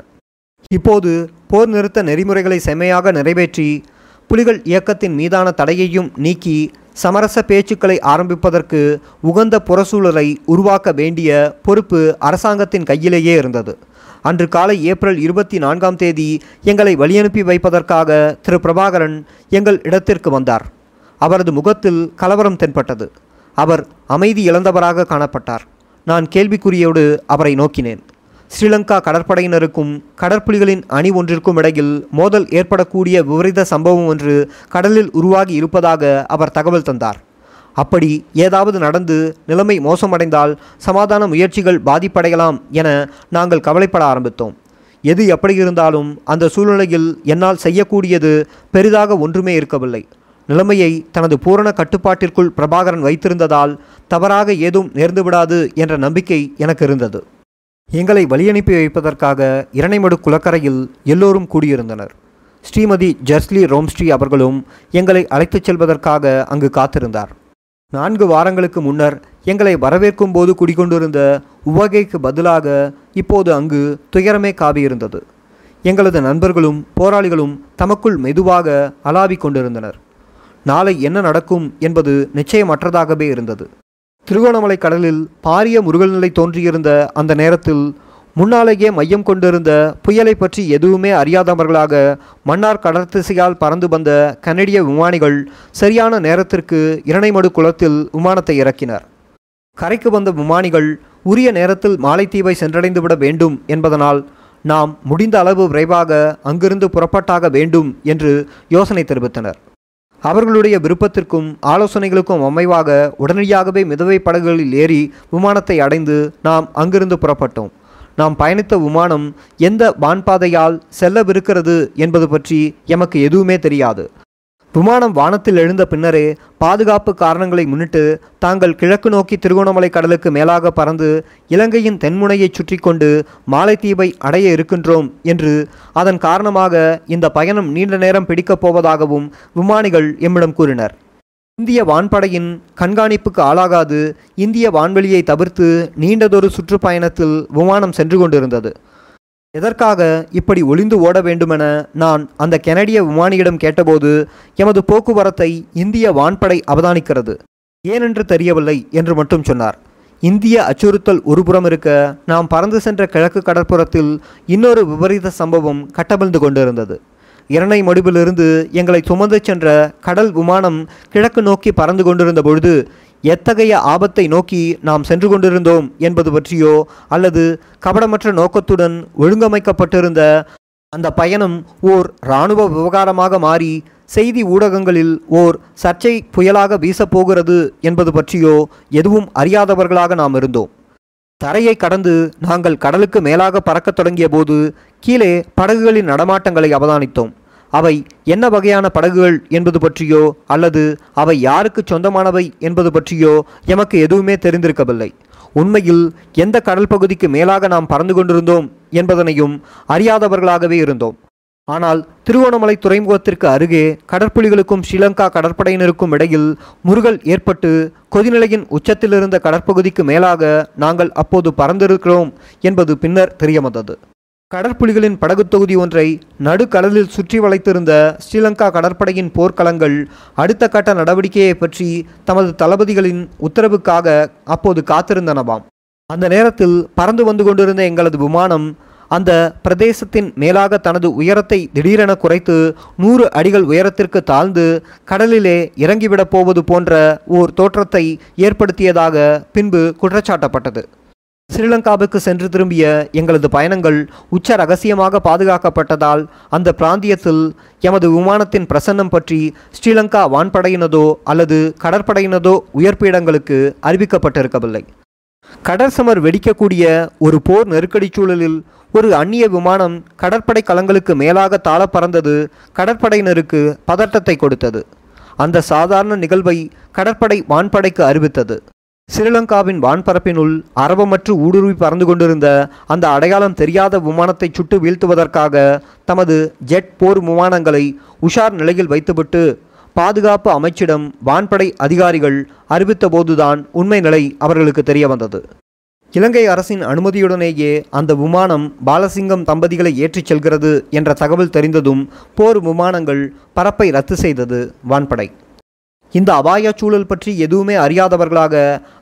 இப்போது போர் நிறுத்த நெறிமுறைகளை செம்மையாக நிறைவேற்றி புலிகள் இயக்கத்தின் மீதான தடையையும் நீக்கி சமரச பேச்சுக்களை ஆரம்பிப்பதற்கு உகந்த புறசூழலை உருவாக்க வேண்டிய பொறுப்பு அரசாங்கத்தின் கையிலேயே இருந்தது. அன்று காலை ஏப்ரல் இருபத்தி நான்காம் தேதி எங்களை வழியனுப்பி வைப்பதற்காக திரு. பிரபாகரன் எங்கள் இடத்திற்கு வந்தார். அவரது முகத்தில் கலவரம் தென்பட்டது. அவர் அமைதி இழந்தவராக காணப்பட்டார். நான் கேள்விக்குறியோடு அவரை நோக்கினேன். ஸ்ரீலங்கா கடற்படையினருக்கும் கடற்புலிகளின் அணி ஒன்றிற்கும் இடையில் மோதல் ஏற்படக்கூடிய விபரீத சம்பவம் ஒன்று கடலில் உருவாகி இருப்பதாக அவர் தகவல் தந்தார். அப்படி ஏதாவது நடந்து நிலைமை மோசமடைந்தால் சமாதான முயற்சிகள் பாதிப்படையலாம் என நாங்கள் கவலைப்பட ஆரம்பித்தோம். எது எப்படி இருந்தாலும் அந்த சூழ்நிலையில் என்னால் செய்யக்கூடியது பெரிதாக ஒன்றுமே இருக்கவில்லை. நிலைமையை தனது பூரண கட்டுப்பாட்டிற்குள் பிரபாகரன் வைத்திருந்ததால் தவறாக ஏதும் நேர்ந்துவிடாது என்ற நம்பிக்கை எனக்கு இருந்தது. எங்களை வழியனுப்பி வைப்பதற்காக இரணைமடு குளக்கரையில் எல்லோரும் கூடியிருந்தனர். ஸ்ரீமதி ஜெர்ஸ்லி ரோம்ஸ்ட்ரீ அவர்களும் எங்களை அழைத்துச் செல்வதற்காக அங்கு காத்திருந்தார். நான்கு வாரங்களுக்கு முன்னர் எங்களை வரவேற்கும் போது குடிகொண்டிருந்த உவகைக்கு பதிலாக இப்போது அங்கு துயரமே காவியிருந்தது. எங்களது நண்பர்களும் போராளிகளும் தமக்குள் மெதுவாக அலாவிக் கொண்டிருந்தனர். நாளை என்ன நடக்கும் என்பது நிச்சயமற்றதாகவே இருந்தது. திருகோணமலை கடலில் பாரிய முருகல்நிலை தோன்றியிருந்த அந்த நேரத்தில் முன்னாலேயே மையம் கொண்டிருந்த புயலை பற்றி எதுவுமே அறியாதவர்களாக மன்னார் கடற்திசையால் பறந்து வந்த கனடிய விமானிகள் சரியான நேரத்திற்கு இரணைமடு குளத்தில் விமானத்தை இறக்கினர். கரைக்கு வந்த விமானிகள் உரிய நேரத்தில் மாலைத்தீவை சென்றடைந்துவிட வேண்டும் என்பதனால் நாம் முடிந்த அளவு விரைவாக அங்கிருந்து புறப்பட்டாக வேண்டும் என்று யோசனை தெரிவித்தனர். அவர்களுடைய விருப்பத்திற்கும் ஆலோசனைகளுக்கும் அமைவாக உடனடியாகவே மிதவை படகுகளில் ஏறி விமானத்தை அடைந்து நாம் அங்கிருந்து புறப்பட்டோம். நாம் பயணித்த விமானம் எந்த வான்பாதையால் செல்லவிருக்கிறது என்பது பற்றி எமக்கு எதுவுமே தெரியாது. விமானம் வானத்தில் எழுந்த பின்னரே பாதுகாப்பு காரணங்களை முன்னிட்டு தாங்கள் கிழக்கு நோக்கி திருகோணமலை கடலுக்கு மேலாக பறந்து இலங்கையின் தென்முனையை சுற்றி கொண்டு மாலைத்தீவை அடைய இருக்கின்றோம் என்று அதன் காரணமாக இந்த பயணம் நீண்ட நேரம் பிடிக்கப் போவதாகவும் விமானிகள் எம்மிடம் கூறினர். இந்திய வான்படையின் கண்காணிப்புக்கு ஆளாகாது இந்திய வான்வெளியை தவிர்த்து நீண்டதொரு சுற்றுப்பயணத்தில் விமானம் சென்று கொண்டிருந்தது. எதற்காக இப்படி ஒளிந்து ஓட வேண்டுமென நான் அந்த கெனடிய விமானியிடம் கேட்டபோது எமது போக்குவரத்தை இந்திய வான்படை அவதானிக்கிறது. ஏனென்று தெரியவில்லை என்று மட்டும் சொன்னார். இந்திய அச்சுறுத்தல் ஒருபுறம் இருக்க நாம் பறந்து சென்ற கிழக்கு கடற்புறத்தில் இன்னொரு விபரீத சம்பவம் கட்டமிழ்ந்து கொண்டிருந்தது. இரணை மடிப்பிலிருந்து எங்களை சுமந்து சென்ற கடல் விமானம் கிழக்கு நோக்கி பறந்து கொண்டிருந்த பொழுது எத்தகைய ஆபத்தை நோக்கி நாம் சென்று கொண்டிருந்தோம் என்பது பற்றியோ அல்லது கபடமற்ற நோக்கத்துடன் ஒழுங்கமைக்கப்பட்டிருந்த அந்த பயணம் ஓர் இராணுவ விவகாரமாக மாறி செய்தி ஊடகங்களில் ஓர் சர்ச்சை புயலாக வீசப்போகிறது என்பது பற்றியோ எதுவும் அறியாதவர்களாக நாம் இருந்தோம். தரையை கடந்து நாங்கள் கடலுக்கு மேலாக பறக்கத் தொடங்கிய போது கீழே படகுகளின் நடமாட்டங்களை அவதானித்தோம். அவை என்ன வகையான படகுகள் என்பது பற்றியோ அல்லது அவை யாருக்கு சொந்தமானவை என்பது பற்றியோ எமக்கு எதுவுமே தெரிந்திருக்கவில்லை. உண்மையில் எந்த கடல் பகுதிக்கு மேலாக நாம் பறந்து கொண்டிருந்தோம் என்பதனையும் அறியாதவர்களாகவே இருந்தோம். ஆனால் திருவோணமலை துறைமுகத்திற்கு அருகே கடற்புலிகளுக்கும் ஸ்ரீலங்கா கடற்படையினருக்கும் இடையில் முருகல் ஏற்பட்டு கொதிநிலையின் உச்சத்தில் இருந்த கடற்பகுதிக்கு மேலாக நாங்கள் அப்போது பறந்திருக்கிறோம் என்பது பின்னர் தெரியவந்தது. கடற்புலிகளின் படகு தொகுதி ஒன்றை நடுக்கடலில் சுற்றி வளைத்திருந்த ஸ்ரீலங்கா கடற்படையின் போர்க்களங்கள் அடுத்த கட்ட நடவடிக்கையை பற்றி தமது தளபதிகளின் உத்தரவுக்காக அப்போது காத்திருந்தனவாம். அந்த நேரத்தில் பறந்து வந்து கொண்டிருந்த எங்களது விமானம் அந்த பிரதேசத்தின் மேலாக தனது உயரத்தை திடீரென குறைத்து நூறு அடிகள் உயரத்திற்கு தாழ்ந்து கடலிலே இறங்கிவிடப் போவது போன்ற ஓர் தோற்றத்தை ஏற்படுத்தியதாக பின்பு குற்றச்சாட்டப்பட்டது. ஸ்ரீலங்காவுக்கு சென்று திரும்பிய எங்களது பயணங்கள் உச்ச ரகசியமாக பாதுகாக்கப்பட்டதால் அந்த பிராந்தியத்தில் எமது விமானத்தின் பிரசன்னம் பற்றி ஸ்ரீலங்கா வான்படையினதோ அல்லது கடற்படையினதோ உயர்பீடங்களுக்கு அறிவிக்கப்பட்டிருக்கவில்லை. கடற்சமர் வெடிக்கக்கூடிய ஒரு போர் நெருக்கடி சூழலில் ஒரு அந்நிய விமானம் கடற்படை களங்களுக்கு மேலாக தாழ பறந்தது கடற்படையினருக்கு பதட்டத்தை கொடுத்தது. அந்த சாதாரண நிகழ்வை கடற்படை வான்படைக்கு அறிவித்தது. ஸ்ரீலங்காவின் வான்பரப்பினுள் அரவமற்று ஊடுருவி பறந்து கொண்டிருந்த அந்த அடையாளம் தெரியாத விமானத்தை சுட்டு வீழ்த்துவதற்காக தமது ஜெட் போர் விமானங்களை உஷார் நிலையில் வைத்துவிட்டு பாதுகாப்பு அமைச்சிடம் வான்படை அதிகாரிகள் அறிவித்தபோதுதான் உண்மை நிலை அவர்களுக்கு தெரிய வந்தது இலங்கை அரசின் அனுமதியுடனேயே அந்த விமானம் பாலசிங்கம் தம்பதிகளை ஏற்றிச் செல்கிறது என்ற தகவல் தெரிந்ததும் போர் விமானங்கள் பரப்பை ரத்து செய்தது வான்படை. இந்த அபாய சூழல் பற்றி எதுவுமே அறியாதவர்களாக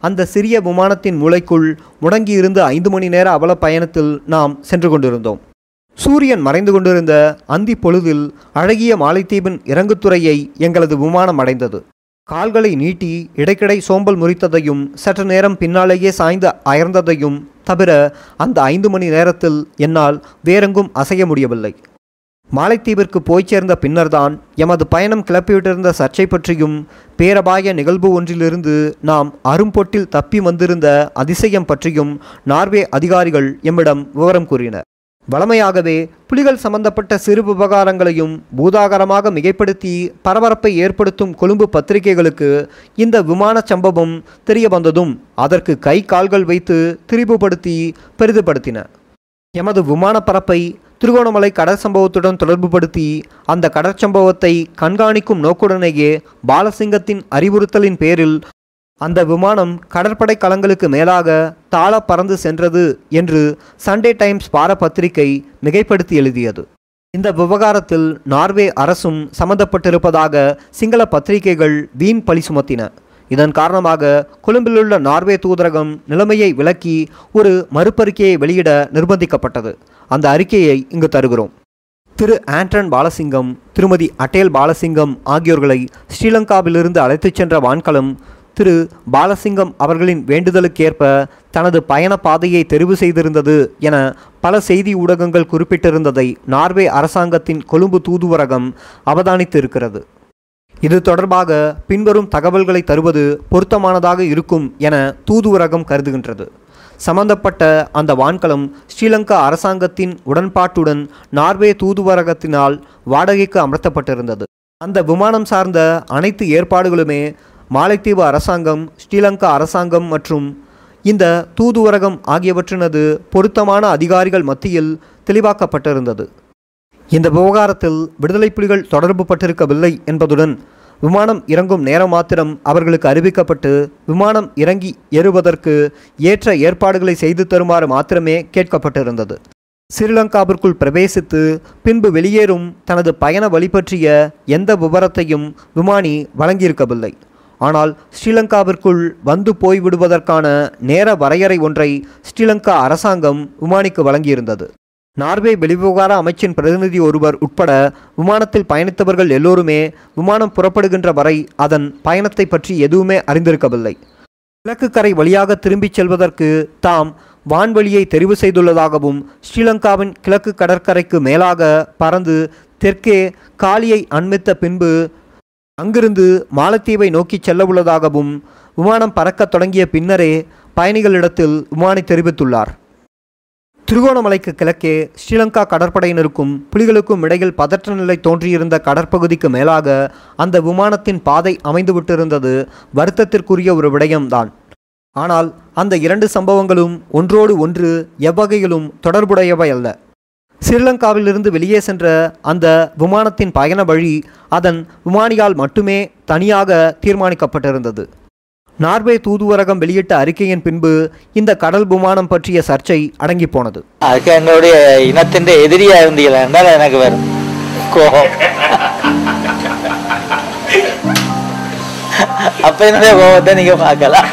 அந்த சிறிய விமானத்தின் மூளைக்குள் முடங்கியிருந்து ஐந்து மணி நேர அவல பயணத்தில் நாம் சென்று கொண்டிருந்தோம். சூரியன் மறைந்து கொண்டிருந்த அந்தி பொழுதில் அழகிய மாலைத்தீவின் இறங்குத்துறையை எங்களது விமானம் அடைந்தது. கால்களை நீட்டி இடைக்கிடை சோம்பல் முறித்ததையும் சற்று நேரம் பின்னாலேயே சாய்ந்து அயர்ந்ததையும் தவிர அந்த ஐந்து மணி நேரத்தில் என்னால் வேறெங்கும் அசைய முடியவில்லை. மாலைத்தீவிற்கு போய்ச் சேர்ந்த பின்னர்தான் எமது பயணம் கிளப்பிவிட்டிருந்த சர்ச்சை பற்றியும் பேரபாய நிகழ்வு ஒன்றிலிருந்து நாம் அரும்பொட்டில் தப்பி வந்திருந்த அதிசயம் பற்றியும் நார்வே அதிகாரிகள் எம்மிடம் விவரம் கூறினர். வளமையாகவே புலிகள் சம்பந்தப்பட்ட சிறு விவகாரங்களையும் பூதாகரமாக மிகைப்படுத்தி பரபரப்பை ஏற்படுத்தும் கொழும்பு பத்திரிகைகளுக்கு இந்த விமான சம்பவம் தெரிய வந்ததும் அதற்கு கை கால்கள் வைத்து திரிபுபடுத்தி பெரிதுபடுத்தின. எமது விமான பரப்பை திருகோணமலை கடற் சம்பவத்துடன் தொடர்புபடுத்தி அந்த கடற்சம்பவத்தை கண்காணிக்கும் நோக்குடனேயே பாலசிங்கத்தின் அறிவுறுத்தலின் பேரில் அந்த விமானம் கடற்படை களங்களுக்கு மேலாக தாள பறந்து சென்றது என்று சண்டே டைம்ஸ் வார பத்திரிகை மிகைப்படுத்தி எழுதியது. இந்த விவகாரத்தில் நார்வே அரசும் சம்பந்தப்பட்டிருப்பதாக சிங்கள பத்திரிகைகள் வீண் பழி சுமத்தின. இதன் காரணமாக கொழும்பிலுள்ள நார்வே தூதரகம் நிலைமையை விளக்கி ஒரு மறுப்பறிக்கையை வெளியிட நிர்பந்திக்கப்பட்டது. அந்த அறிக்கையை இங்கு தருகிறோம். திரு ஆண்டன் பாலசிங்கம் திருமதி அட்டேல் பாலசிங்கம் ஆகியோர்களை ஸ்ரீலங்காவிலிருந்து அழைத்துச் சென்ற வான்கலம் திரு பாலசிங்கம் அவர்களின் வேண்டுதலுக்கேற்ப தனது பயண பாதையை தெரிவு செய்திருந்தது என பல செய்தி ஊடகங்கள் குறிப்பிட்டிருந்ததை நார்வே அரசாங்கத்தின் கொழும்பு தூதுவரகம் அவதானித்திருக்கிறது. இது தொடர்பாக பின்வரும் தகவல்களை தருவது பொருத்தமானதாக இருக்கும் என தூதுவரகம் கருதுகின்றது. சம்பந்தப்பட்ட அந்த வான்கலம் ஸ்ரீலங்கா அரசாங்கத்தின் உடன்பாட்டுடன் நார்வே தூதுவரகத்தினால் வாடகைக்கு அமர்த்தப்பட்டிருந்தது. அந்த விமானம் சார்ந்த அனைத்து ஏற்பாடுகளுமே மாலைத்தீவு அரசாங்கம் ஸ்ரீலங்கா அரசாங்கம் மற்றும் இந்த தூதுவரகம் ஆகியவற்றினது பொருத்தமான அதிகாரிகள் மத்தியில் தெளிவாக்கப்பட்டிருந்தது. இந்த விவகாரத்தில் விடுதலை புலிகள் தொடர்பு பட்டிருக்கவில்லை என்பதுடன் விமானம் இறங்கும் நேரம் மாத்திரம் அவர்களுக்கு அறிவிக்கப்பட்டு விமானம் இறங்கி ஏறுவதற்கு ஏற்ற ஏற்பாடுகளை செய்து தருமாறு மாத்திரமே கேட்கப்பட்டிருந்தது. ஸ்ரீலங்காவிற்குள் பிரவேசித்து பின்பு வெளியேறும் தனது பயண வழி பற்றிய எந்த விவரத்தையும் விமானி வழங்கியிருக்கவில்லை. ஆனால் ஸ்ரீலங்காவிற்குள் வந்து போய்விடுவதற்கான நேர வரையறை ஒன்றை ஸ்ரீலங்கா அரசாங்கம் விமானிக்கு வழங்கியிருந்தது. நார்வே வெளிவிவகார அமைச்சின் பிரதிநிதி ஒருவர் உட்பட விமானத்தில் பயணித்தவர்கள் எல்லோருமே விமானம் புறப்படுகின்ற வரை அதன் பயணத்தை பற்றி எதுவுமே அறிந்திருக்கவில்லை. கிழக்கு கரை வழியாக திரும்பிச் செல்வதற்கு தாம் வான்வழியை தெரிவு செய்துள்ளதாகவும் ஸ்ரீலங்காவின் கிழக்கு கடற்கரைக்கு மேலாக பறந்து தெற்கே காலியை அண்மித்த பின்பு அங்கிருந்து மாலத்தீவை நோக்கிச் செல்ல உள்ளதாகவும் விமானம் பறக்கத் தொடங்கிய பின்னரே பயணிகளிடத்தில் விமானி தெரிவித்துள்ளார். திருகோணமலைக்கு கிழக்கே ஸ்ரீலங்கா கடற்படையினருக்கும் புலிகளுக்கும் இடையில் பதற்ற நிலை தோன்றியிருந்த கடற்பகுதிக்கு மேலாக அந்த விமானத்தின் பாதை அமைந்துவிட்டிருந்தது. வருத்தத்திற்குரிய ஒரு விடயம்தான். ஆனால் அந்த இரண்டு சம்பவங்களும் ஒன்றோடு ஒன்று எவ்வகையிலும் தொடர்புடையவை அல்ல. ஸ்ரீலங்காவிலிருந்து வெளியே சென்ற அந்த விமானத்தின் பயண வழி அதன் விமானியால் மட்டுமே தனியாக தீர்மானிக்கப்பட்டிருந்தது. நார்வே தூதுவரகம் வெளியிட்ட அறிக்கையின் பின்பு இந்த கடல் விமானம் பற்றிய சர்ச்சை அடங்கி போனது. அதுக்கு எங்களுடைய இனத்தின் எதிரியா இருந்தீங்களா என்றால் எனக்கு வரும் கோபம். அப்ப என்னுடைய கோபத்தை நீங்க பார்க்கலாம்.